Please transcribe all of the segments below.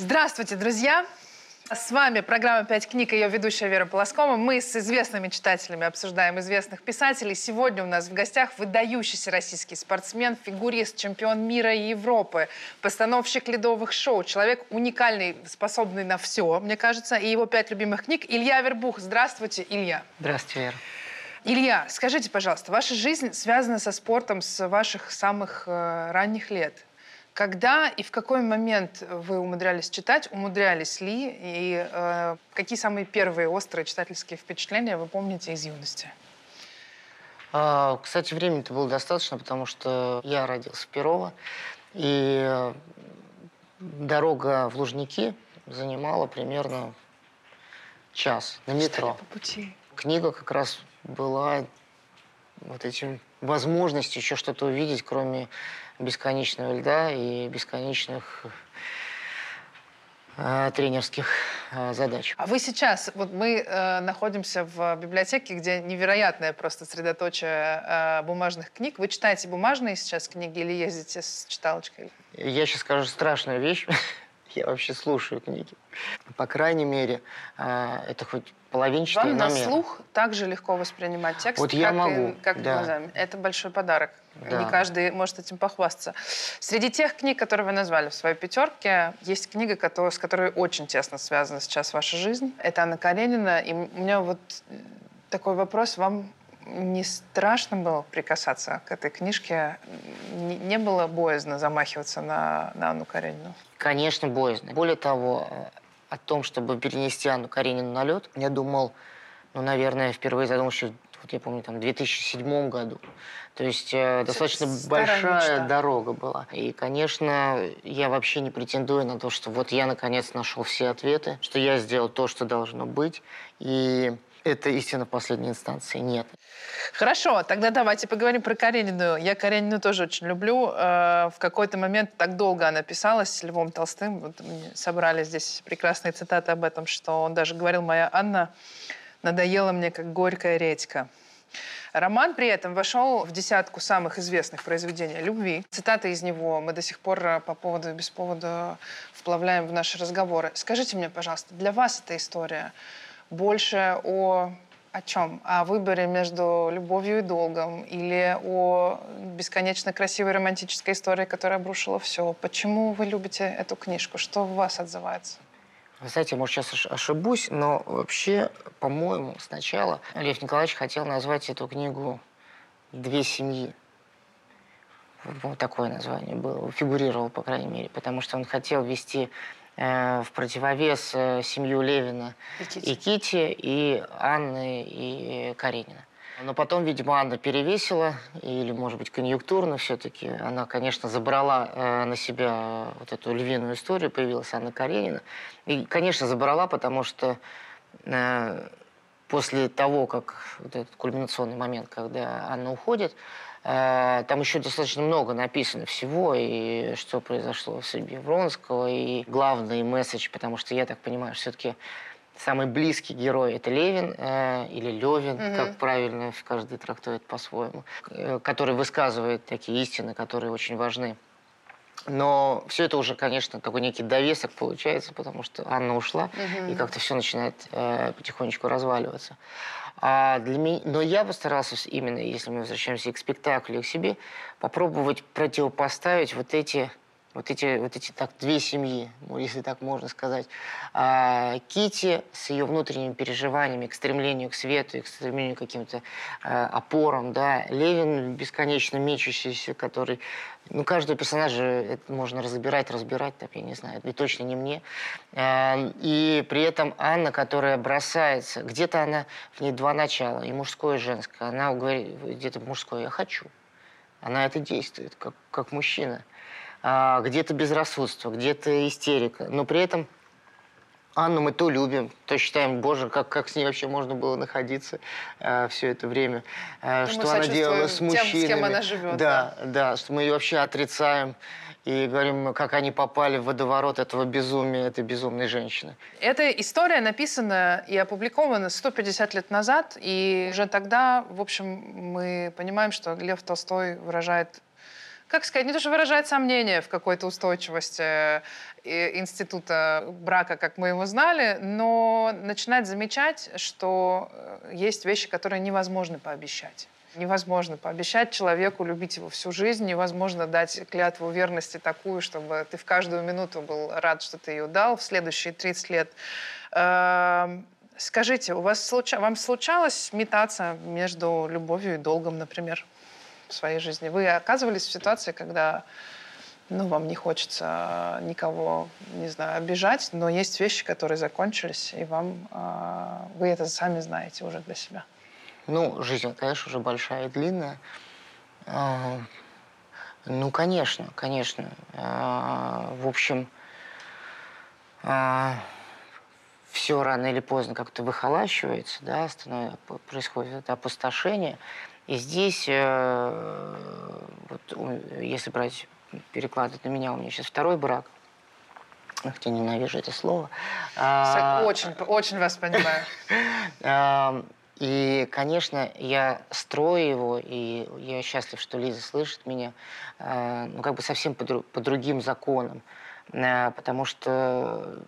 Здравствуйте, друзья! С вами программа «Пять книг» и ее ведущая Вера Полоскова. Мы с известными читателями обсуждаем известных писателей. Сегодня у нас в гостях выдающийся российский спортсмен, фигурист, чемпион мира и Европы, постановщик ледовых шоу, человек уникальный, способный на все, мне кажется, и его пять любимых книг Илья Вербух. Здравствуйте, Илья. Здравствуйте, Вера. Илья, скажите, пожалуйста, ваша жизнь связана со спортом с ваших самых э, ранних лет. Когда и в какой момент вы умудрялись читать, умудрялись ли, и э, какие самые первые острые читательские впечатления вы помните из юности? А, кстати, времени-то было достаточно, потому что я родился в Перово, и э, дорога в Лужники занимала примерно час на метро. По пути. Книга как раз была вот этим возможностью еще что-то увидеть, кроме бесконечного льда и бесконечных э, тренерских э, задач. А вы сейчас, вот мы э, находимся в библиотеке, где невероятное просто средоточие э, бумажных книг. Вы читаете бумажные сейчас книги или ездите с читалочкой? Я сейчас скажу страшную вещь. Я вообще слушаю книги. По крайней мере, э, это хоть половинчатый Вам на номер. слух также легко воспринимать текст, Вот я как, могу, и, как да. глазами. Это большой подарок. Да. Не каждый может этим похвастаться. Среди тех книг, которые вы назвали в своей пятерке, есть книга, которая, с которой очень тесно связана сейчас ваша жизнь. Это Анна Каренина. И у меня вот такой вопрос. Вам не страшно было прикасаться к этой книжке? Не, не было боязно замахиваться на, на Анну Каренину? Конечно, боязно. Более того, э, о том, чтобы перенести Анну Каренину на лед, я думал, ну, наверное, впервые задумался, вот я помню, там, в 2007 году. То есть э, достаточно большая мечта. дорога была. И, конечно, я вообще не претендую на то, что вот я, наконец, нашел все ответы, что я сделал то, что должно быть, и это истина последней инстанции. Нет. Хорошо, тогда давайте поговорим про Каренину. Я Каренину тоже очень люблю. Э, В какой-то момент так долго она писалась с Львом Толстым. Вот мы собрали здесь прекрасные цитаты об этом, что он даже говорил, моя Анна надоела мне, как горькая редька. Роман при этом вошел в десятку самых известных произведений любви. Цитаты из него мы до сих пор э, по поводу и без повода вплавляем в наши разговоры. Скажите мне, пожалуйста, для вас эта история больше о о чем? О выборе между любовью и долгом или о бесконечно красивой романтической истории, которая обрушила все? Почему вы любите эту книжку? Что в вас отзывается? Вы знаете, может, сейчас ош- ошибусь, но вообще, по-моему, сначала Лев Николаевич хотел назвать эту книгу «Две семьи». Вот такое название было, фигурировало, по крайней мере, потому что он хотел ввести э, в противовес э, семью Левина И Кити. и Кити, и Анны, и Каренина. Но потом, видимо, Анна перевесила, или, может быть, конъюнктурно все-таки. Она, конечно, забрала э, на себя вот эту львиную историю, появилась Анна Каренина. И, конечно, забрала, потому что э, после того, как вот этот кульминационный момент, когда Анна уходит, э, там еще достаточно много написано всего, и что произошло в судьбе Вронского, и главный месседж, потому что я так понимаю, все-таки самый близкий герой это Левин э, или Левин, Мгм. как правильно каждый трактует по-своему, э, который высказывает такие истины, которые очень важны. Но все это уже, конечно, такой некий довесок получается, потому что Анна ушла, и как-то все начинает э, потихонечку разваливаться. А для меня, но я постарался именно, если мы возвращаемся и к спектаклю, и к себе, попробовать противопоставить вот эти, вот эти, вот эти так, две семьи, ну, если так можно сказать. А, Кити с ее внутренними переживаниями к стремлению к свету к стремлению к каким-то э, опорам, да. Левин бесконечно мечущийся, который ну, каждого персонажа это можно разбирать, разбирать, так, я не знаю, и точно не мне. Эм, И при этом Анна, которая бросается, где-то она, в ней два начала, и мужское, и женское. Она говорит, где-то мужское «я хочу». Она это действует, как, как мужчина. А, где-то безрассудство, где-то истерика. Но при этом Анну мы то любим, то считаем, боже, как, как с ней вообще можно было находиться все это время. Э, мы что она делала с сочувствуем тем, с кем мужчинами. она живет, Да, да, что мы ее вообще отрицаем и говорим, как они попали в водоворот этого безумия, этой безумной женщины. Эта история написана и опубликована 150 лет назад, и уже тогда, в общем, мы понимаем, что Лев Толстой выражает как сказать, не то, что выражает сомнение в какой-то устойчивости э, института брака, как мы его знали, но начинать замечать, что э, есть вещи, которые невозможно пообещать. Невозможно пообещать человеку любить его всю жизнь, невозможно дать клятву верности такую, чтобы ты в каждую минуту был рад, что ты ее дал в следующие 30 лет. Эм, скажите, у вас случ... вам случалось метаться между любовью и долгом, например, в своей жизни? Вы оказывались в ситуации, когда ну, вам не хочется никого, не знаю, обижать, но есть вещи, которые закончились, и вам э, вы это сами знаете уже для себя. Ну, жизнь, конечно, уже большая и длинная. А, ну, конечно, конечно. А, в общем, а, все рано или поздно как-то выхолащивается, да, становится, происходит опустошение. И здесь, э, вот, если брать, перекладывать на меня, у меня сейчас второй брак, хотя ненавижу это слово. Очень, очень вас понимаю. И, конечно, я строю его, и я счастлив, что Лиза слышит меня, э, ну, как бы совсем по, по другим законам. Э, потому что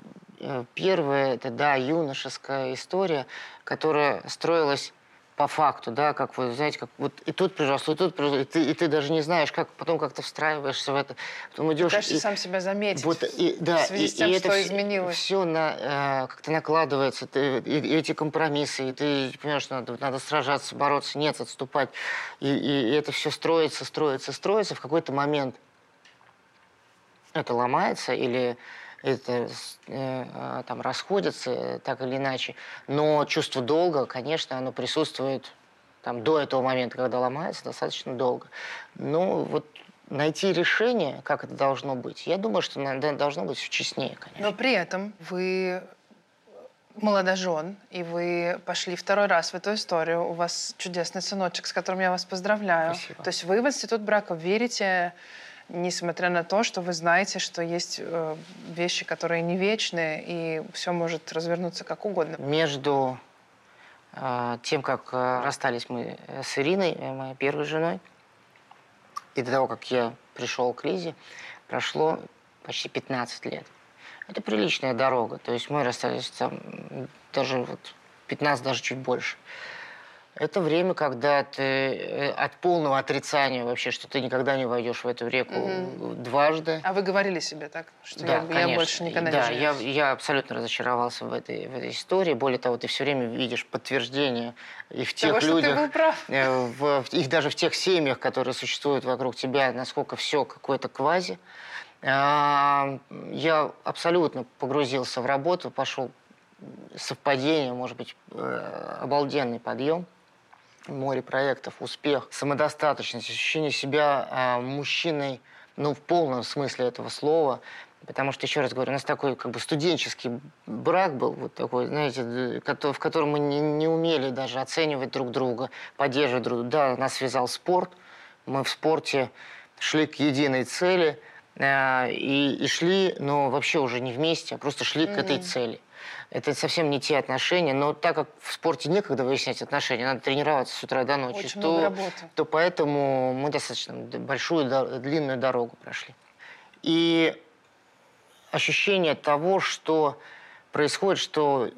первое, это, да, юношеская история, которая строилась по факту, да, как вы знаете, как вот и тут приросло, и тут приросло, и ты, и ты даже не знаешь, как потом как то встраиваешься в это. Потом идешь. Ты, и, сам себя заметить. Вот, и, да, в связи и, с тем, и что это изменилось. Все на, э, как-то накладывается, ты, и, и эти компромиссы, и ты понимаешь, что надо, надо сражаться, бороться, нет, отступать. И, и, и это все строится, строится, строится. В какой-то момент это ломается или это э, а, там расходятся так или иначе. Но чувство долга, конечно, оно присутствует там, до этого момента, когда ломается, достаточно долго. Но вот найти решение, как это должно быть, я думаю, что должно быть честнее, конечно. Но при этом вы молодожен, и вы пошли второй раз в эту историю. У вас чудесный сыночек, с которым я вас поздравляю. Спасибо. То есть вы в институт брака верите несмотря на то, что вы знаете, что есть э, вещи, которые не вечные, и все может развернуться как угодно. Между э, тем, как э, расстались мы с Ириной, моей первой женой, и до того, как я пришел к Лизе, прошло почти 15 лет. Это приличная дорога, то есть мы расстались там даже вот 15, даже чуть больше. Это время, когда ты э, от полного отрицания вообще, что ты никогда не войдешь в эту реку угу. дважды. А вы говорили себе так, что да, я, конечно. я больше никогда да, не Да, я, я абсолютно разочаровался в этой, в этой истории. Более того, ты все время видишь подтверждение и в тех Того, людях. Э, в, в, их даже в тех семьях, которые существуют вокруг тебя, насколько все какое-то квази. А, я абсолютно погрузился в работу, пошел совпадение, может быть, э, обалденный подъем море проектов, успех, самодостаточность, ощущение себя а, мужчиной, ну, в полном смысле этого слова. Потому что, еще раз говорю, у нас такой как бы студенческий брак был, вот такой, знаете, в котором мы не, не умели даже оценивать друг друга, поддерживать друг друга. Да, нас связал спорт, мы в спорте шли к единой цели, э, и, и шли, но вообще уже не вместе, а просто шли mm-hmm. к этой цели это совсем не те отношения, но так как в спорте некогда выяснять отношения, надо тренироваться с утра до ночи, Очень то, то поэтому мы достаточно большую, длинную дорогу прошли. И ощущение того, что происходит, что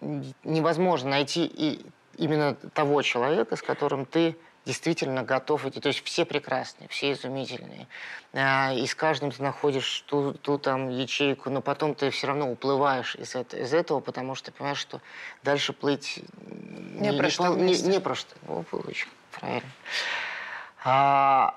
невозможно найти и именно того человека, с которым ты действительно готов идти. То есть все прекрасные, все изумительные. А, и с каждым ты находишь ту, ту там ячейку, но потом ты все равно уплываешь из, из этого, потому что понимаешь, что дальше плыть не, не, про, что не, не про что. О, очень правильно. А,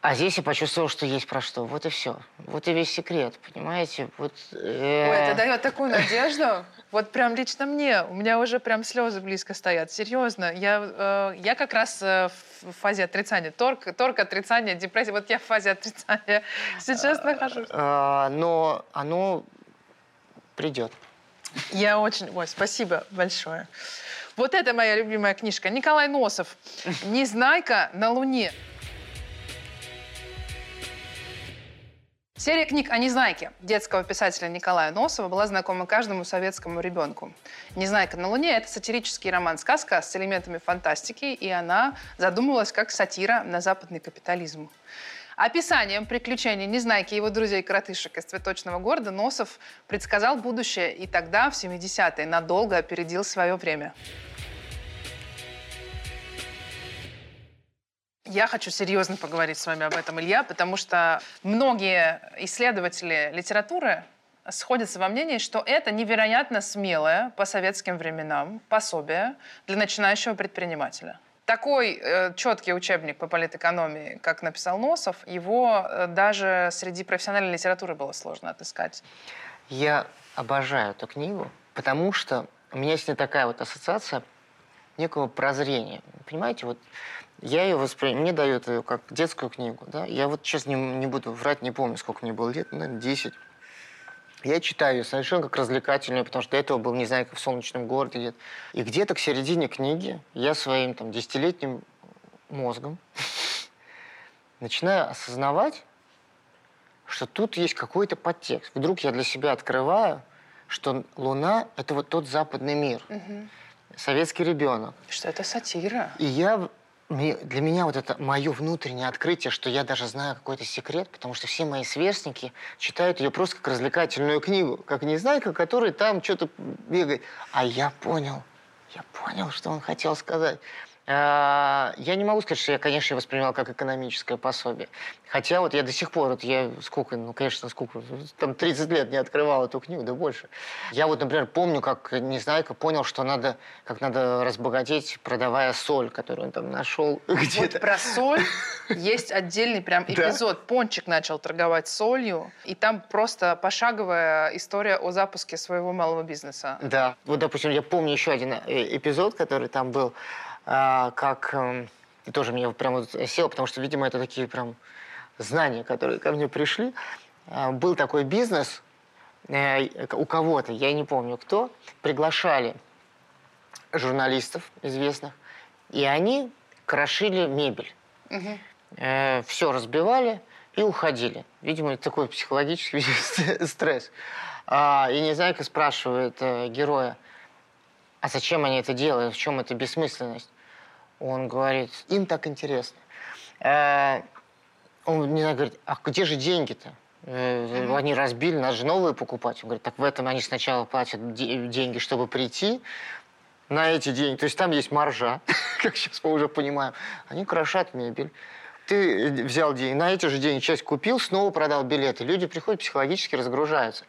а здесь я почувствовал, что есть про что. Вот и все. Вот и весь секрет, понимаете? Вот, э... Ой, это дает такую надежду. Вот прям лично мне. У меня уже прям слезы близко стоят. Серьезно. Я, э, я как раз э, в фазе отрицания. Торг, торг, отрицание, депрессия. Вот я в фазе отрицания сейчас нахожусь. А, но оно придет. Я очень... Ой, спасибо большое. Вот это моя любимая книжка. Николай Носов. «Незнайка на Луне». Серия книг о Незнайке детского писателя Николая Носова была знакома каждому советскому ребенку. «Незнайка на Луне» — это сатирический роман-сказка с элементами фантастики, и она задумывалась как сатира на западный капитализм. Описанием приключений Незнайки и его друзей-коротышек из цветочного города Носов предсказал будущее и тогда, в 70-е, надолго опередил свое время. Я хочу серьезно поговорить с вами об этом, Илья, потому что многие исследователи литературы сходятся во мнении, что это невероятно смелое по советским временам пособие для начинающего предпринимателя. Такой э, четкий учебник по политэкономии, как написал Носов, его э, даже среди профессиональной литературы было сложно отыскать. Я обожаю эту книгу, потому что у меня есть такая вот ассоциация некого прозрения. Понимаете, вот я ее воспринимаю, мне дают ее как детскую книгу, да. Я вот сейчас не, не буду врать, не помню, сколько мне было лет, наверное, 10. Я читаю ее совершенно как развлекательную, потому что до этого был, не знаю, как в «Солнечном городе» где-то. И где-то к середине книги я своим там десятилетним мозгом начинаю осознавать, что тут есть какой-то подтекст. Вдруг я для себя открываю, что Луна — это вот тот западный мир. Угу. Советский ребенок. Что это сатира. И я для меня вот это мое внутреннее открытие, что я даже знаю какой-то секрет, потому что все мои сверстники читают ее просто как развлекательную книгу, как незнайка, который там что-то бегает. А я понял, я понял, что он хотел сказать. А, я не могу сказать, что я, конечно, воспринимал как экономическое пособие. Хотя вот я до сих пор, вот я сколько, ну, конечно, сколько, там 30 лет не открывал эту книгу, да больше. Я вот, например, помню, как Незнайка понял, что надо, как надо разбогатеть, продавая соль, которую он там нашел где-то. Вот про соль есть отдельный прям эпизод. Пончик начал торговать солью, и там просто пошаговая история о запуске своего малого бизнеса. Да. Вот, допустим, я помню еще один э, эпизод, который там был. А, как... Эм, и тоже меня прям вот село, потому что, видимо, это такие прям знания, которые ко мне пришли. А, был такой бизнес э, у кого-то, я не помню кто, приглашали журналистов известных, и они крошили мебель. Угу. Все разбивали и уходили. Видимо, это такой психологический стресс. А, и Незнайка спрашивает э, героя, а зачем они это делают, в чем эта бессмысленность? Он говорит, им так интересно. Э, он мне говорит, а где же деньги-то? Э, они разбили, надо же новые покупать. Он говорит, так в этом они сначала платят деньги, чтобы прийти на эти деньги. То есть там есть маржа, как сейчас мы уже понимаем. Они крошат мебель. Ты взял деньги, на эти же деньги часть купил, снова продал билеты. Люди приходят, психологически разгружаются.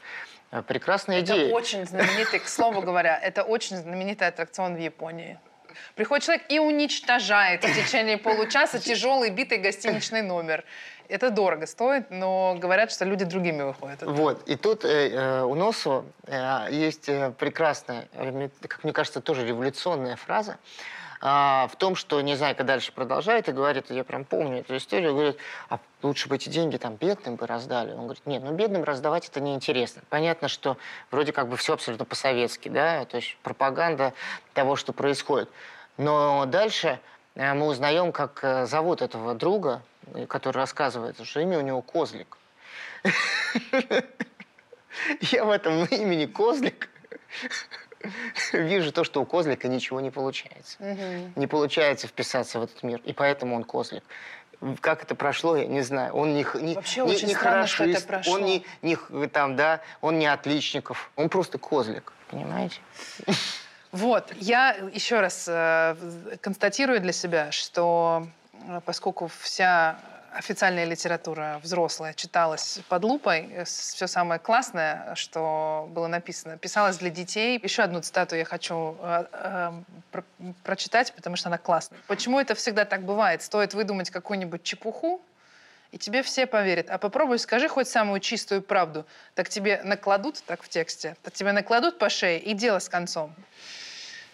Э, прекрасная идея. Это очень знаменитый, к слову говоря, это очень знаменитый аттракцион в Японии. Приходит человек и уничтожает в течение получаса тяжелый битый гостиничный номер. Это дорого стоит, но говорят, что люди другими выходят. Вот. И тут э, э, у Носу э, есть э, прекрасная, как мне кажется, тоже революционная фраза а, в том, что не знаю, когда дальше продолжает и говорит, я прям помню эту историю, говорит, а лучше бы эти деньги там бедным бы раздали. Он говорит, нет, ну бедным раздавать это неинтересно. Понятно, что вроде как бы все абсолютно по-советски, да, то есть пропаганда того, что происходит. Но дальше э, мы узнаем, как зовут этого друга, который рассказывает, что имя у него Козлик. Я в этом имени Козлик вижу то, что у козлика ничего не получается. Не получается вписаться в этот мир, и поэтому он козлик. Как это прошло, я не знаю. Он не, не, Вообще не, очень не странно, хорошист, что это прошло. он не, не, там, да, он не отличников, он просто козлик, понимаете? Вот, я еще раз э, констатирую для себя, что э, поскольку вся официальная литература взрослая читалась под лупой. Э, Все самое классное, что было написано, писалось для детей. Еще одну цитату я хочу э, э, про прочитать, потому что она классная. Почему это всегда так бывает? Стоит выдумать какую-нибудь чепуху, и тебе все поверят. А попробуй скажи хоть самую чистую правду. Так тебе накладут, так в тексте, так тебе накладут по шее, и дело с концом.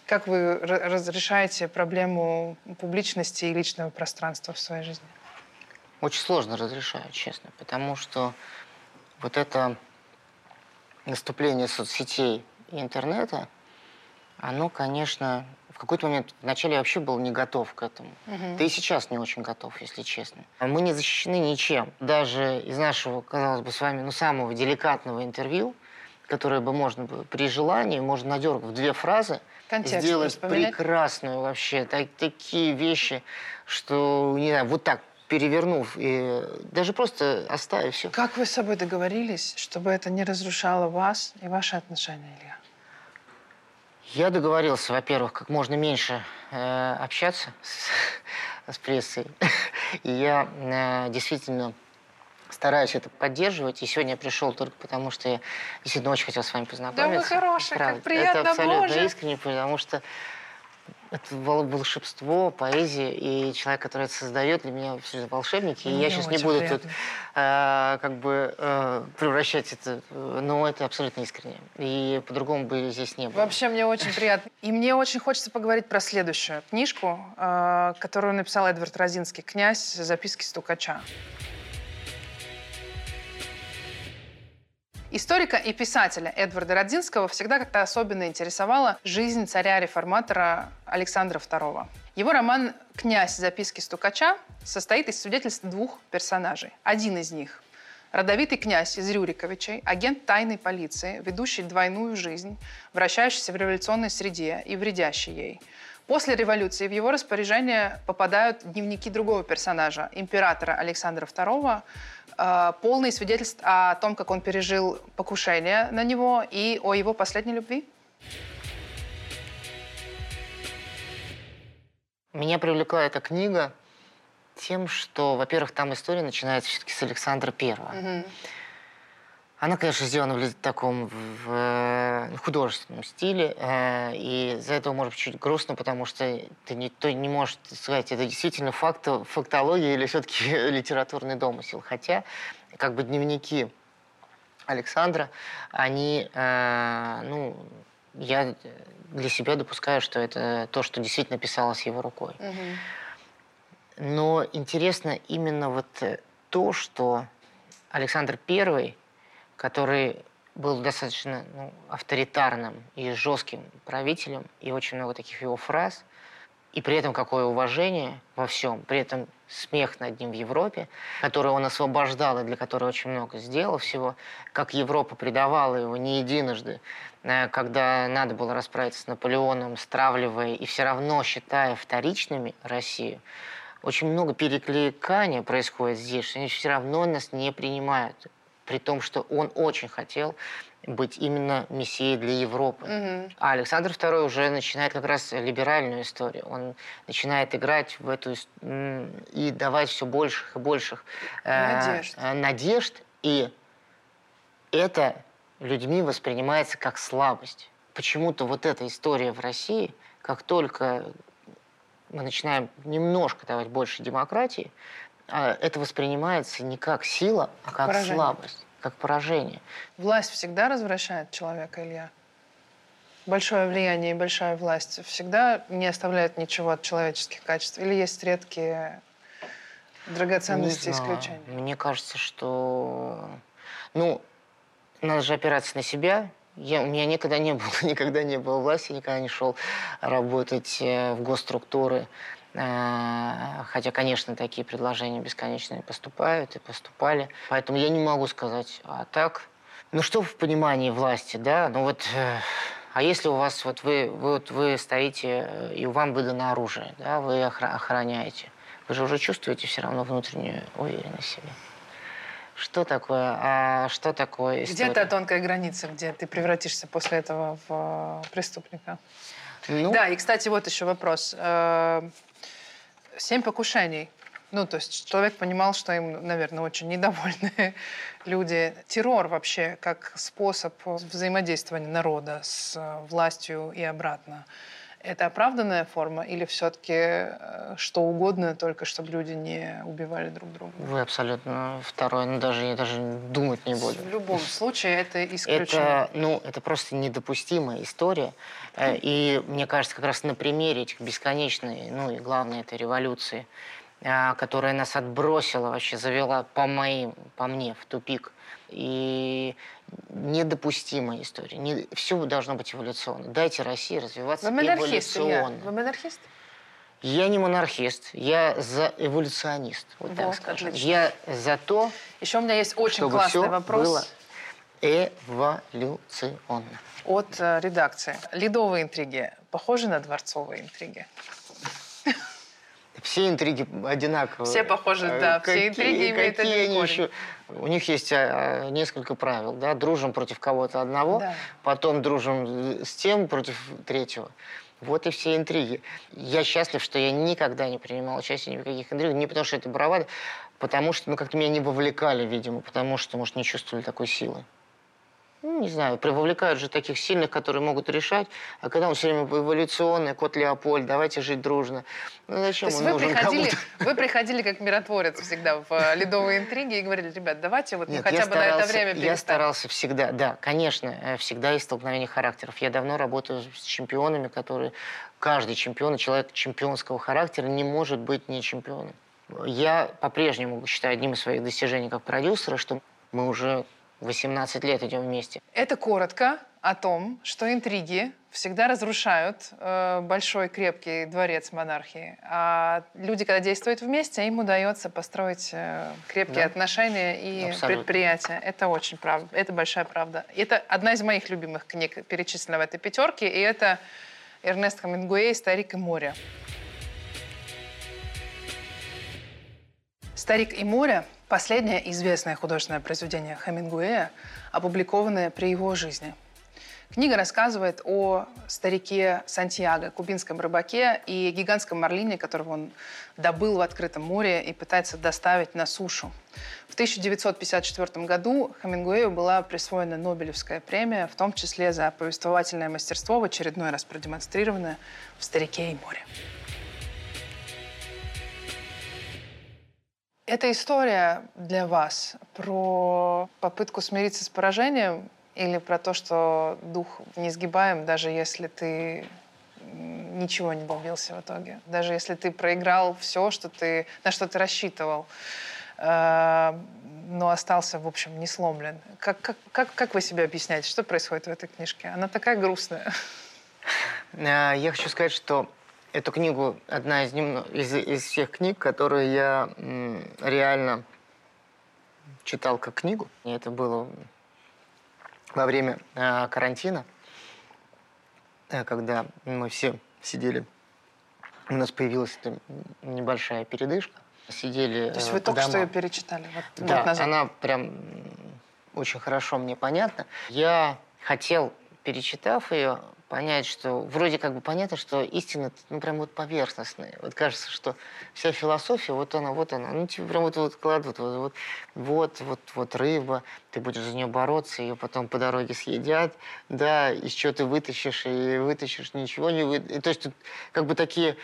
Как вы разрешаете проблему публичности и личного пространства в своей жизни? Очень сложно разрешаю, честно, потому что вот это наступление соцсетей и интернета, оно, конечно, в какой-то момент вначале я вообще был не готов к этому. Угу. Да и сейчас не очень готов, если честно. Мы не защищены ничем. Даже из нашего, казалось бы, с вами, ну, самого деликатного интервью, которое бы можно было при желании, можно надергав в две фразы, Контекст сделать прекрасную вообще, так, такие вещи, что, не знаю, вот так перевернув и даже просто оставив все. Как вы с собой договорились, чтобы это не разрушало вас и ваши отношения, Илья? Я договорился, во-первых, как можно меньше э, общаться с, с прессой. И я э, действительно стараюсь это поддерживать. И сегодня я пришел только потому, что я действительно очень хотел с вами познакомиться. Да вы хороший, Правда. как приятно, Это абсолютно Боже. искренне, потому что это вол- волшебство, поэзия, и человек, который это создает, для меня все волшебники. И Мне я сейчас не буду приятно. тут э, как бы э, превращать это, но это абсолютно искренне. И по-другому бы здесь не было. Вообще, мне очень приятно. И мне очень хочется поговорить про следующую книжку, э, которую написал Эдвард Розинский «Князь. Записки стукача». Историка и писателя Эдварда Родзинского всегда как-то особенно интересовала жизнь царя-реформатора Александра II. Его роман «Князь. Записки стукача» состоит из свидетельств двух персонажей. Один из них – родовитый князь из Рюриковичей, агент тайной полиции, ведущий двойную жизнь, вращающийся в революционной среде и вредящий ей. После революции в его распоряжение попадают дневники другого персонажа, императора Александра II, э, полные свидетельств о том, как он пережил покушение на него и о его последней любви. Меня привлекла эта книга тем, что, во-первых, там история начинается все-таки с Александра Первого. Она, конечно, сделана в таком в, э, художественном стиле, э, и за этого может быть чуть грустно, потому что ты никто не может сказать, это действительно факт, фактология или все-таки литературный домысел. Хотя, как бы дневники Александра, они, э, ну, я для себя допускаю, что это то, что действительно писалось его рукой. Но интересно именно вот то, что Александр I, который был достаточно ну, авторитарным и жестким правителем, и очень много таких его фраз, и при этом какое уважение во всем, при этом смех над ним в Европе, который он освобождал и для которого очень много сделал всего, как Европа предавала его не единожды, э, когда надо было расправиться с Наполеоном, стравливая и все равно считая вторичными Россию, очень много перекликания происходит здесь, что они все равно нас не принимают, при том, что он очень хотел быть именно мессией для Европы. А Александр II уже начинает как раз либеральную историю. Он начинает играть в эту и давать все больших и больших э, Надежд. э, надежд. И это людьми воспринимается как слабость. Почему-то вот эта история в России, как только мы начинаем немножко давать больше демократии, это воспринимается не как сила, а как поражение. слабость, как поражение. Власть всегда развращает человека, Илья? Большое влияние и большая власть всегда не оставляют ничего от человеческих качеств? Или есть редкие драгоценности исключения? Мне кажется, что... Ну, надо же опираться на себя. Я, у меня никогда не было, никогда не было власти, никогда не шел работать э, в госструктуры. Э, Хотя, конечно, такие предложения бесконечно поступают и поступали. Поэтому я не могу сказать. А так, ну что в понимании власти, да? Ну вот, э, а если у вас, вот вы, вы, вот вы стоите, э, и вам выдано оружие, да, вы охра- охраняете, вы же уже чувствуете все равно внутреннюю уверенность в себе. Что такое, а что такое Где история? та тонкая граница, где ты превратишься после этого в преступника? Ну, Да, и, кстати, вот еще вопрос. Семь покушений. Ну, то есть человек понимал, что им, наверное, очень недовольны люди. Террор вообще как способ взаимодействования народа с э, властью и обратно. Это оправданная форма или все-таки что угодно, только чтобы люди не убивали друг друга? Вы абсолютно второй, ну даже, я даже думать не буду. В любом случае это исключено. Это, ну, это просто недопустимая история. Э, И мне кажется, как раз на примере этих бесконечной, ну и главное, этой революции, а, которая нас отбросила, вообще завела по моим, по мне в тупик. И недопустимая история. Не, все должно быть эволюционно. Дайте России развиваться Вы монархист, эволюционно. Вы монархист? Я не монархист, я за эволюционист, вот так Вот, скажем. отлично. Я за то, Еще у меня есть очень чтобы классный все вопрос. было эволюционно. от э, редакции. Ледовые интриги похожи на дворцовые интриги? все интриги одинаковые. Все похожи, да, все интриги имеют один они корень. еще? У них есть а, несколько правил, да, дружим против кого-то одного, Да. потом дружим с тем против третьего. Вот и все интриги. Я счастлив, что я никогда не принимал участие ни в каких интригах, не потому что это бравада, потому что, ну, как-то меня не вовлекали, видимо, потому что, может, не чувствовали такой силы. Ну, не знаю, привлекают же таких сильных, которые могут решать, а когда он все время эволюционный, кот Леопольд, давайте жить дружно. Ну, То зачем есть он вы нужен приходили, вы приходили как миротворец всегда в э, ледовые интриги и говорили, ребят, давайте вот Нет, хотя я бы на это старался- время Я перестанем. старался всегда, да, конечно, э, всегда есть столкновение характеров. Я давно работаю с чемпионами, которые... Каждый чемпион, человек чемпионского характера не может быть не чемпионом. Я по-прежнему считаю одним из своих достижений как продюсера, что мы уже 18 лет идем вместе. Это коротко о том, что интриги всегда разрушают э, большой крепкий дворец монархии. А люди, когда действуют вместе, им удается построить э, крепкие Да. отношения и Абсолютно. предприятия. Это очень правда. Это большая правда. Это одна из моих любимых книг, перечислена в этой пятерке, и это Эрнест Хемингуэй «Старик и море». «Старик и море» — последнее известное художественное произведение Хемингуэя, опубликованное при его жизни. Книга рассказывает о старике Сантьяго, кубинском рыбаке и гигантском марлине, которого он добыл в открытом море и пытается доставить на сушу. В 1954 году Хемингуэю была присвоена Нобелевская премия, в том числе за повествовательное мастерство, в очередной раз продемонстрированное в «Старике и море». Эта история для вас про попытку смириться с поражением или про то, что дух не сгибаем, даже если ты ничего не добился в итоге, даже если ты проиграл все, что ты, на что ты рассчитывал, э, но остался, в общем, не сломлен. Как, как, как, как вы себе объясняете, что происходит в этой книжке? Она такая грустная. А, Я хочу сказать, что эту книгу одна из, немно- из, из всех книг, которые я реально читал как книгу. И это было во время а, карантина, а, когда мы все сидели. У нас появилась небольшая передышка. Сидели То есть э, вы только что домам. ее перечитали вот Да, назад? она прям очень хорошо мне понятна. Я хотел, перечитав ее, понять, что вроде как бы понятно, что истина ну прям вот поверхностная. Вот кажется, что вся философия, вот она, вот она, ну тебе прям вот вот кладут, вот вот вот вот вот рыба, ты будешь за нее бороться, ее потом по дороге съедят, да, из чего ты вытащишь и вытащишь, ничего не вы, и То есть тут как бы такие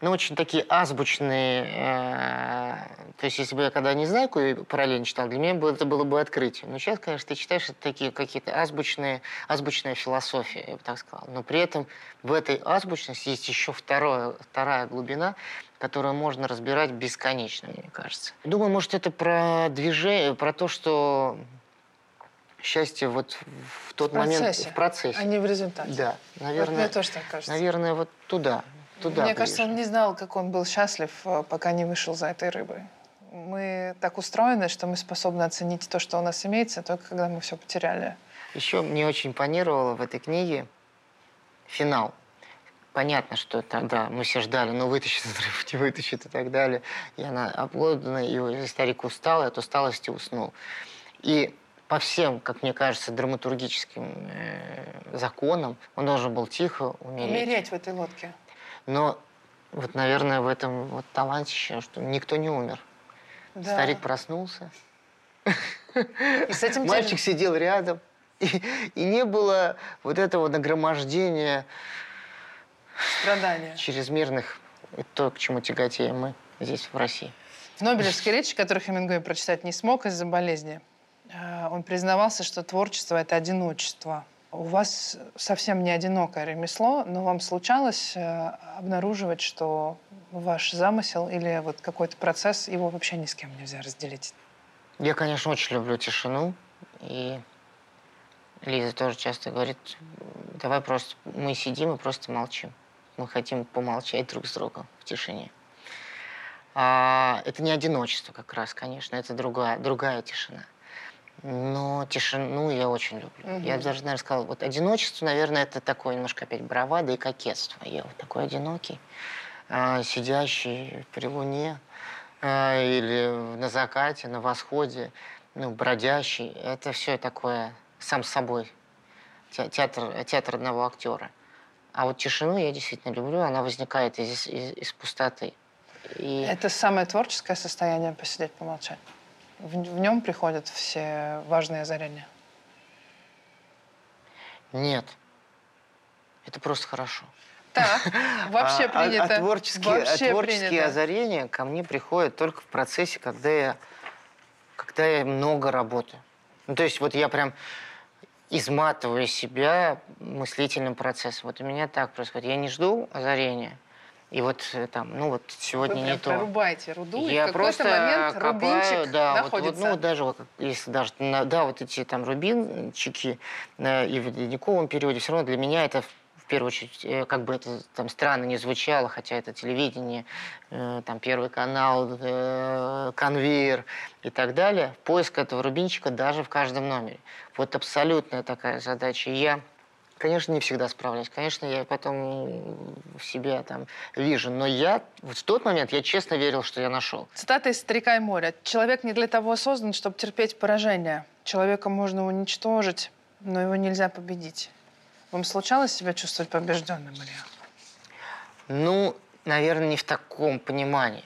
ну, очень такие азбучные... э, то есть, если бы я когда не знаю, какую параллельно читал, для меня бы это было бы открытие. Но сейчас, конечно, ты читаешь это такие какие-то азбучные, азбучная философия, я бы так сказал. Но при этом в этой азбучности есть еще второе, вторая глубина, которую можно разбирать бесконечно, мне кажется. Думаю, может, это про движение, про то, что счастье вот в тот В момент процессе, в процессе. а не в результате. Да, Вот наверное, мне тоже так кажется. наверное, вот туда, туда. Мне кажется, он не знал, как он был счастлив, э, пока не вышел за этой рыбой. Мы так устроены, что мы способны оценить то, что у нас имеется, только когда мы все потеряли. Еще мне очень импонировало в этой книге финал. Понятно, что тогда мы все ждали, ну вытащит эту рыбу, не вытащит и так далее. И она обглодана, и старик устал, и от усталости уснул. И по всем, как мне кажется, драматургическим э, законам он должен был тихо умереть. Умереть в этой лодке. Но вот, наверное, в этом вот талантище, что никто не умер. Да. Старик проснулся, И с этим Мальчик тем- сидел рядом, и, и не было вот этого нагромождения страдания. чрезмерных, то, к чему тяготеем мы здесь, в России. В Нобелевской речи, которую Хемингуэй прочитать не смог из-за болезни, э, он признавался, что творчество — это одиночество. У вас совсем не одинокое ремесло, но вам случалось э, обнаруживать, что ваш замысел или вот какой-то процесс, его вообще ни с кем нельзя разделить. Я, конечно, очень люблю тишину, и Лиза тоже часто говорит, давай просто, мы сидим и просто молчим. Мы хотим помолчать друг с другом в тишине. А, это не одиночество как раз, конечно, это другая, другая тишина. Но тишину я очень люблю. Мгм. Я даже, наверное, сказала, вот одиночество, наверное, это такое немножко опять бравада и кокетство. Я вот такой одинокий. э, сидящий при луне э, или на закате, на восходе, ну, бродящий. Это все такое сам собой. Театр, театр одного актера. А вот тишину я действительно люблю, она возникает из, из, из пустоты. И... Это самое творческое состояние посидеть, помолчать. В, в нем приходят все важные озарения. Нет. Это просто хорошо. Так, вообще а, принято. А, а творческие, вообще а творческие принято. озарения ко мне приходят только в процессе, когда я, когда я много работаю. Ну, то есть вот я прям изматываю себя мыслительным процессом. Вот у меня так происходит. Я не жду озарения. И вот э, там, ну вот сегодня Вы не то. прорубаете руду, я и в просто момент копаю, рубинчик да, находится. Вот, вот, ну даже вот, если даже, да, вот эти там рубинчики э, и в ледниковом периоде, все равно для меня это первую очередь, э, как бы это там странно не звучало, хотя это телевидение, э, там Первый канал, э, конвейер и так далее, поиск этого рубинчика даже в каждом номере. Вот абсолютная такая задача. И я Конечно, не всегда справляюсь. Конечно, я потом в себе там вижу. Но я в тот момент я честно верил, что я нашел. Цитата из «Старика и моря». «Человек не для того создан, чтобы терпеть поражение. Человека можно уничтожить, но его нельзя победить». Вам случалось себя чувствовать побежденным, Илья? Ну, наверное, не в таком понимании.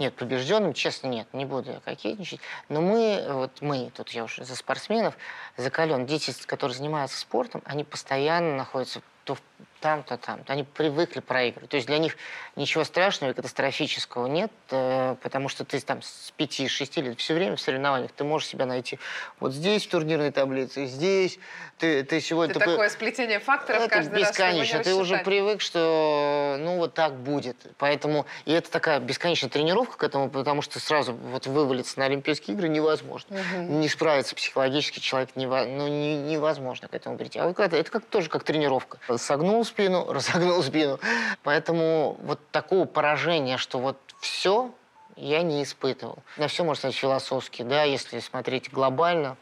Нет, побежденным, честно, нет, не буду я кокетничать. Но мы, вот мы, тут я уже за спортсменов, закален. Дети, которые занимаются спортом, они постоянно находятся то там, то там. Они привыкли проигрывать. То есть для них ничего страшного и катастрофического нет, э, потому что ты там с 5-6 лет все время в соревнованиях ты можешь себя найти вот здесь в турнирной таблице, здесь. Ты, ты сегодня... Это такое сплетение факторов это каждый бесконечно. раз. Ты уже привык, что ну вот так будет. Поэтому и это такая бесконечная тренировка к этому, потому что сразу вот вывалиться на Олимпийские игры невозможно. Угу. Не справиться психологически человек нево... ну, не, невозможно к этому прийти. А вот это, это как, тоже как тренировка. Согнул спину, разогнул спину. Поэтому вот такого поражения, что вот все, я не испытывал. На все можно сказать философски, да, если смотреть глобально,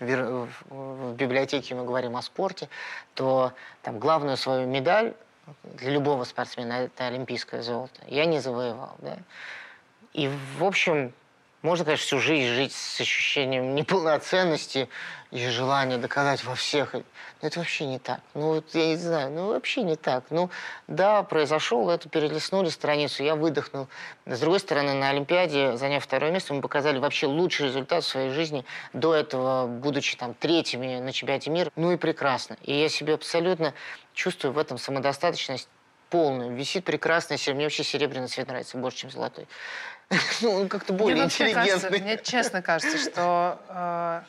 в библиотеке мы говорим о спорте, то там главную свою медаль для любого спортсмена это олимпийское золото. Я не завоевал, да. И, в общем, можно, конечно, всю жизнь жить с ощущением неполноценности и желания доказать во всех. Но это вообще не так. Ну, вот я не знаю, ну, вообще не так. Ну, да, произошел, это перелистнули страницу, я выдохнул. С другой стороны, на Олимпиаде, заняв второе место, мы показали вообще лучший результат в своей жизни, до этого, будучи там третьими на чемпионате мира. Ну и прекрасно. И я себе абсолютно чувствую в этом самодостаточность полную. Висит прекрасно, мне вообще серебряный цвет нравится больше, чем золотой. Ну, он как-то более интеллигентный. Мне честно кажется, что э,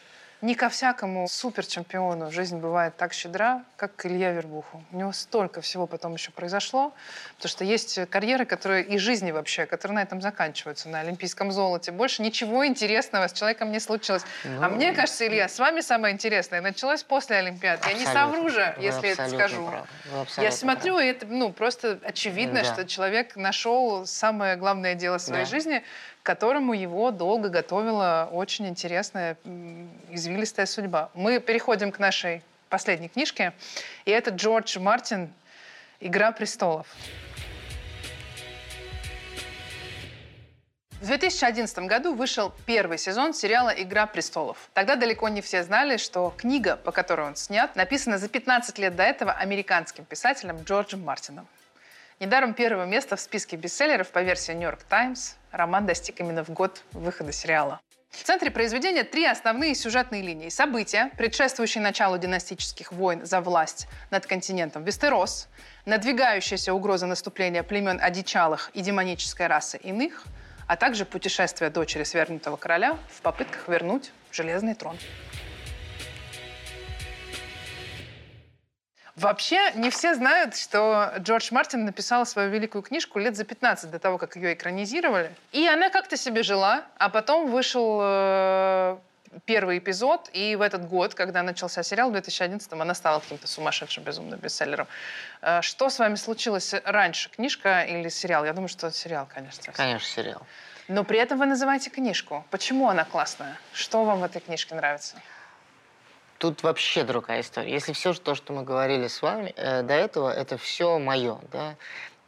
не ко всякому суперчемпиону жизнь бывает так щедра, как к Илье Вербуху. У него столько всего потом еще произошло, потому что есть карьеры, которые и жизни вообще, которые на этом заканчиваются, на олимпийском золоте. Больше ничего интересного с человеком не случилось. Ну, а мне кажется, Илья, с вами самое интересное началось после Олимпиады. Я не совру же, если это скажу. Я смотрю, и это ну, просто очевидно, да. что человек нашел самое главное дело своей да. жизни — к которому его долго готовила очень интересная, извилистая судьба. Мы переходим к нашей последней книжке, и это Джордж Мартин «Игра престолов». В 2011 году вышел первый сезон сериала «Игра престолов». Тогда далеко не все знали, что книга, по которой он снят, написана за 15 лет до этого американским писателем Джорджем Мартином. Недаром первого места в списке бестселлеров по версии New York Times роман достиг именно в год выхода сериала. В центре произведения три основные сюжетные линии. События, предшествующие началу династических войн за власть над континентом Вестерос, надвигающаяся угроза наступления племен одичалых и демонической расы иных, а также путешествие дочери свергнутого короля в попытках вернуть Железный трон. Вообще, не все знают, что Джордж Мартин написал свою великую книжку лет за 15 до того, как ее экранизировали. И она как-то себе жила, а потом вышел э, первый эпизод, и в этот год, когда начался сериал, в 2011 она стала каким-то сумасшедшим, безумным бестселлером. Э, что с вами случилось раньше, книжка или сериал? Я думаю, что сериал, конечно. Конечно, сериал. Но при этом вы называете книжку. Почему она классная? Что вам в этой книжке нравится? Тут вообще другая история. Если все то, что мы говорили с вами э, до этого, это все мое, да,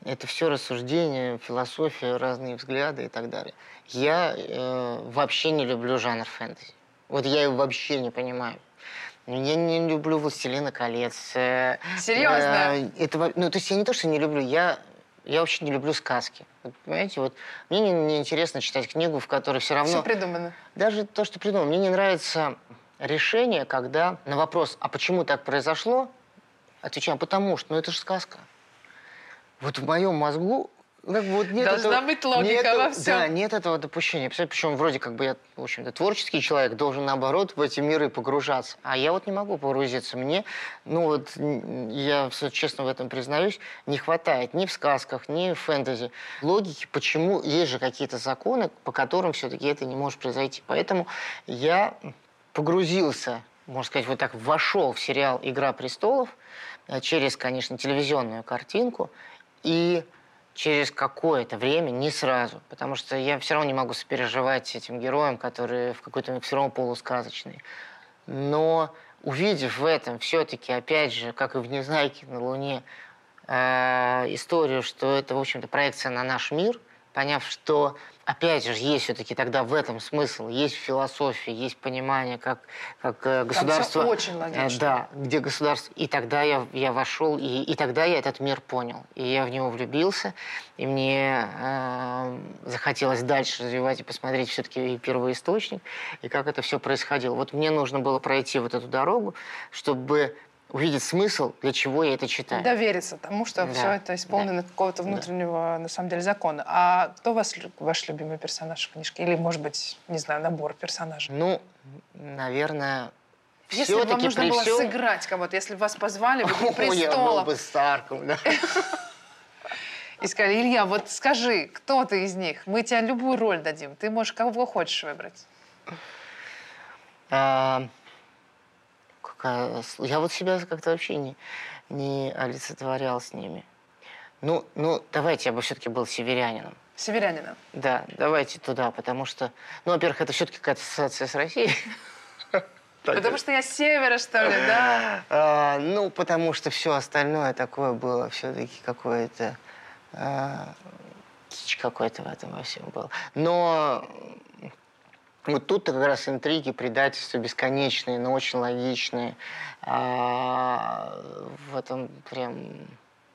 это все рассуждения, философия, разные взгляды и так далее. Я э, вообще не люблю жанр фэнтези. Вот я его вообще не понимаю. Я не люблю «Властелина колец». Э, Серьезно? Э, это, ну, то есть я не то, что не люблю, я, я вообще не люблю сказки. Вот, понимаете, вот мне не, не интересно читать книгу, в которой все равно... Все придумано. Даже то, что придумано. Мне не нравится решение, когда на вопрос, а почему так произошло, отвечаем, потому что, ну это же сказка. Вот в моем мозгу как бы вот нет Должна этого, быть логика нет, во всем. Да, нет этого допущения. Причем вроде как бы я, в общем-то, творческий человек, должен, наоборот, в эти миры погружаться. А я вот не могу погрузиться. Мне, ну вот, я честно в этом признаюсь, не хватает ни в сказках, ни в фэнтези логики, почему есть же какие-то законы, по которым все-таки это не может произойти. Поэтому я погрузился, можно сказать, вот так вошел в сериал «Игра престолов» через, конечно, телевизионную картинку. И через какое-то время, не сразу, потому что я все равно не могу сопереживать этим героям, которые в какой-то все равно полусказочные. Но увидев в этом все-таки, опять же, как и в «Незнайке на Луне», э, историю, что это, в общем-то, проекция на наш мир, поняв, что опять же, есть все-таки тогда в этом смысл, есть философия, есть понимание, как, как э, государство... Там очень логично. Э, да, где государство... И тогда я, я вошел, и, и тогда я этот мир понял. И я в него влюбился, и мне э, захотелось дальше развивать и посмотреть все-таки и первоисточник, и как это все происходило. Вот мне нужно было пройти вот эту дорогу, чтобы увидеть смысл, для чего я это читаю. Довериться тому, что Да, все это исполнено какого-то внутреннего, на самом деле, закона. А кто вас, ваш любимый персонаж в книжке? Или, может быть, не знаю, набор персонажей? Ну, наверное, Если бы вам нужно было всем... сыграть кого-то, если бы вас позвали в «Игру Ой, я был престолов» бы Старком, да. и сказали, Илья, вот скажи, кто ты из них? Мы тебе любую роль дадим. Ты можешь кого хочешь выбрать. А, Я вот себя как-то вообще не, не олицетворял с ними. Ну, ну, давайте я бы все-таки был северянином. Северянина. Да, давайте туда, потому что, ну, во-первых, это все-таки какая-то ассоциация с Россией. Потому что я с севера, что ли, да? А, ну, потому что все остальное такое было все-таки какое-то... а, кич какой-то в этом во всем был. Но вот тут-то как раз интриги, предательства бесконечные, но очень логичные. А, в этом прям...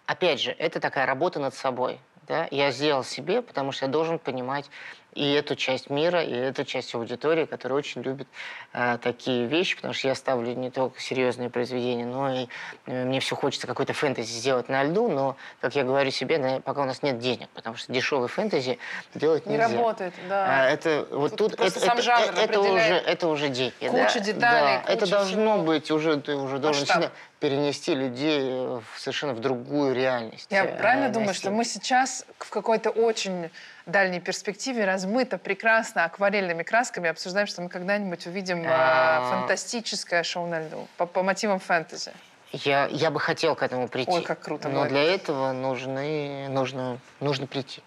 Опять же, это такая работа над собой. Да? Я сделал себе, потому что я должен понимать и эту часть мира, и эту часть аудитории, которая очень любит э, такие вещи, потому что я ставлю не только серьезные произведения, но и э, мне все хочется какой-то фэнтези сделать на льду, но, как я говорю себе, на- пока у нас нет денег, потому что дешевый фэнтези делать Не нельзя. работает, А, да. это вот Тут тут, это, это- жанр это уже это уже деньги. кучу да, деталей, да. это кучу должно всего. быть уже ты уже должен Масштаб. Перенести людей э, в совершенно в другую реальность. Я э, правильно на думаю, что мы сейчас в какой-то очень дальней перспективе размыто прекрасно акварельными красками обсуждаем, что мы когда-нибудь увидим а, А. фантастическое шоу на льду по, по мотивам фэнтези. Я, я бы хотел к этому прийти. Ой, как круто Но для этого нужны, нужно, нужно прийти.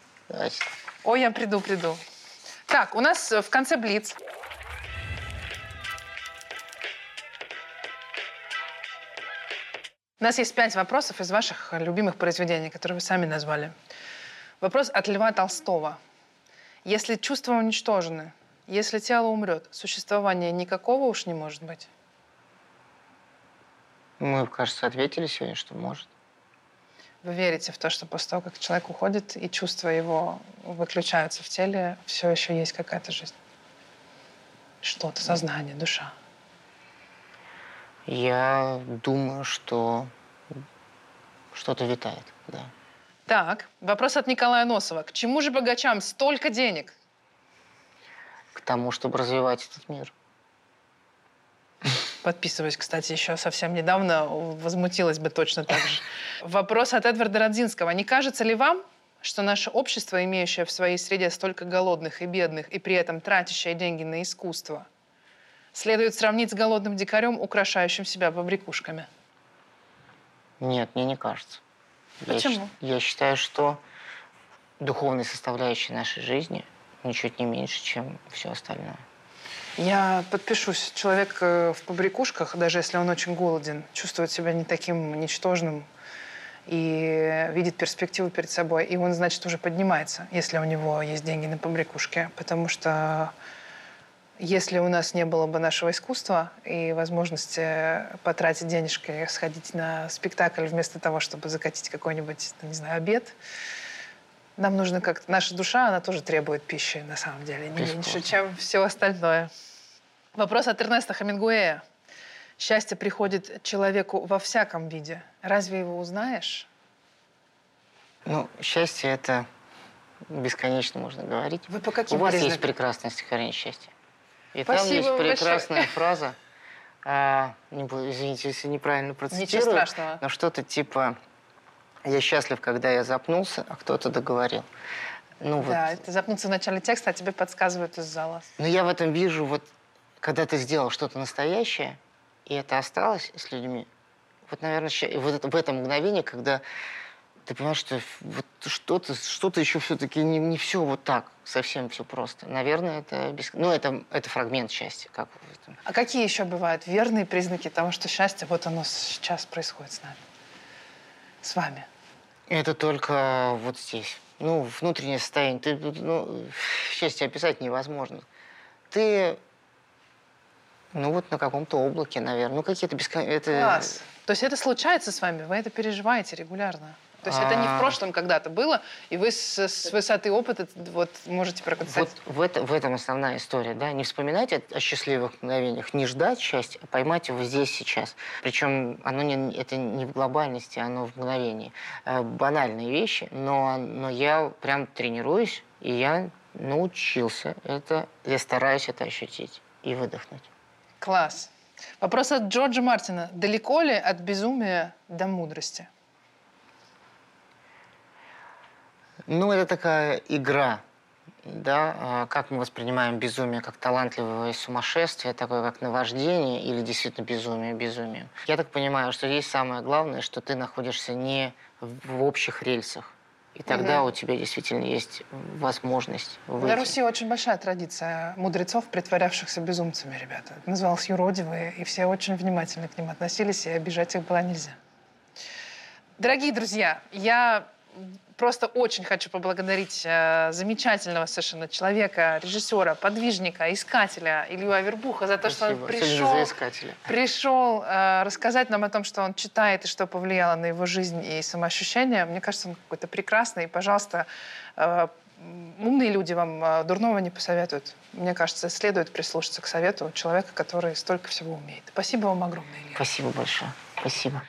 Ой, я приду, приду. Так, у нас э, в конце блиц. У нас есть пять вопросов из ваших любимых произведений, которые вы сами назвали. Вопрос от Льва Толстого. Если чувства уничтожены, если тело умрет, существования никакого уж не может быть. Мы, кажется, ответили сегодня, что может. Вы верите в то, что после того, как человек уходит, и чувства его выключаются в теле, все еще есть какая-то жизнь? Что-то, сознание, душа. Я думаю, что что-то витает, да. Так, вопрос от Николая Носова. К чему же богачам столько денег? К тому, чтобы развивать этот мир. Подписываюсь, кстати, еще совсем недавно возмутилась бы точно так же. Вопрос от Эдварда Родзинского. Не кажется ли вам, что наше общество, имеющее в своей среде столько голодных и бедных, и при этом тратящее деньги на искусство, следует сравнить с голодным дикарем, украшающим себя побрякушками? Нет, мне не кажется. Я Почему? щ- Я, считаю, что духовной составляющей нашей жизни ничуть не меньше, чем все остальное. Я подпишусь. Человек э, в побрякушках, даже если он очень голоден, чувствует себя не таким ничтожным, и видит перспективу перед собой. И он, значит, уже поднимается, если у него есть деньги на побрякушке. Потому что если у нас не было бы нашего искусства и возможности потратить денежки, сходить на спектакль вместо того, чтобы закатить какой-нибудь, не знаю, обед, нам нужно как-то... Наша душа, она тоже требует пищи, на самом деле, не меньше, чем все остальное. Вопрос от Эрнеста Хамингуэя. Счастье приходит человеку во всяком виде. Разве его узнаешь? Ну, счастье это бесконечно можно говорить. Вы по каким У вас признакам? есть прекрасное стихотворение счастья. И Спасибо там есть вам большое. прекрасная фраза. а, не буду- извините, если неправильно процитирую. Но что-то типа «Я счастлив, когда я запнулся, а кто-то договорил». Ну, вот. Да, это запнуться в начале текста, а тебе подсказывают из зала. Но я в этом вижу, вот, когда ты сделал что-то настоящее, и это осталось с людьми, вот, наверное, вот это, в это мгновение, когда ты понимаешь, что вот что-то что еще все-таки не, не все вот так, совсем все просто. Наверное, это, бес... ну, это, это фрагмент счастья. Как. А какие еще бывают верные признаки того, что счастье, вот оно сейчас происходит с нами? С вами? Это только вот здесь. Ну, внутреннее состояние. Ты, ну, счастье описать невозможно. Ты, ну, вот на каком-то облаке, наверное. Ну, какие-то бескон... Это... Класс. То есть это случается с вами, вы это переживаете регулярно? То есть это не в А. прошлом когда-то было, и вы с, с высоты опыта вот можете проконстатировать. Вот в, это, в этом основная история, да, не вспоминать о, о счастливых мгновениях, не ждать счастья, а поймать его здесь сейчас. Причем оно не, это не в глобальности, оно в мгновении. Э, банальные вещи, но, но я прям тренируюсь, и я научился это, я стараюсь это ощутить и выдохнуть. Класс. Вопрос от Джорджа Мартина. Далеко ли от безумия до мудрости? Ну, это такая игра, да, а, как мы воспринимаем безумие, как талантливое сумасшествие, такое как наваждение или действительно безумие безумием. Я так понимаю, что здесь самое главное, что ты находишься не в общих рельсах, и тогда Мгм. у тебя действительно есть возможность выйти. На Руси очень большая традиция мудрецов, притворявшихся безумцами, ребята. Это называлось юродивые, и все очень внимательно к ним относились, и обижать их было нельзя. Дорогие друзья, я просто очень хочу поблагодарить э, замечательного совершенно человека, режиссера, подвижника, искателя Илью Авербуха за то, что он Спасибо. Пришел пришел э, рассказать нам о том, что он читает и что повлияло на его жизнь и самоощущение. Мне кажется, он какой-то прекрасный. И, пожалуйста, э, умные люди вам э, дурного не посоветуют. Мне кажется, следует прислушаться к совету человека, который столько всего умеет. Спасибо вам огромное, Илья. Спасибо большое. Спасибо.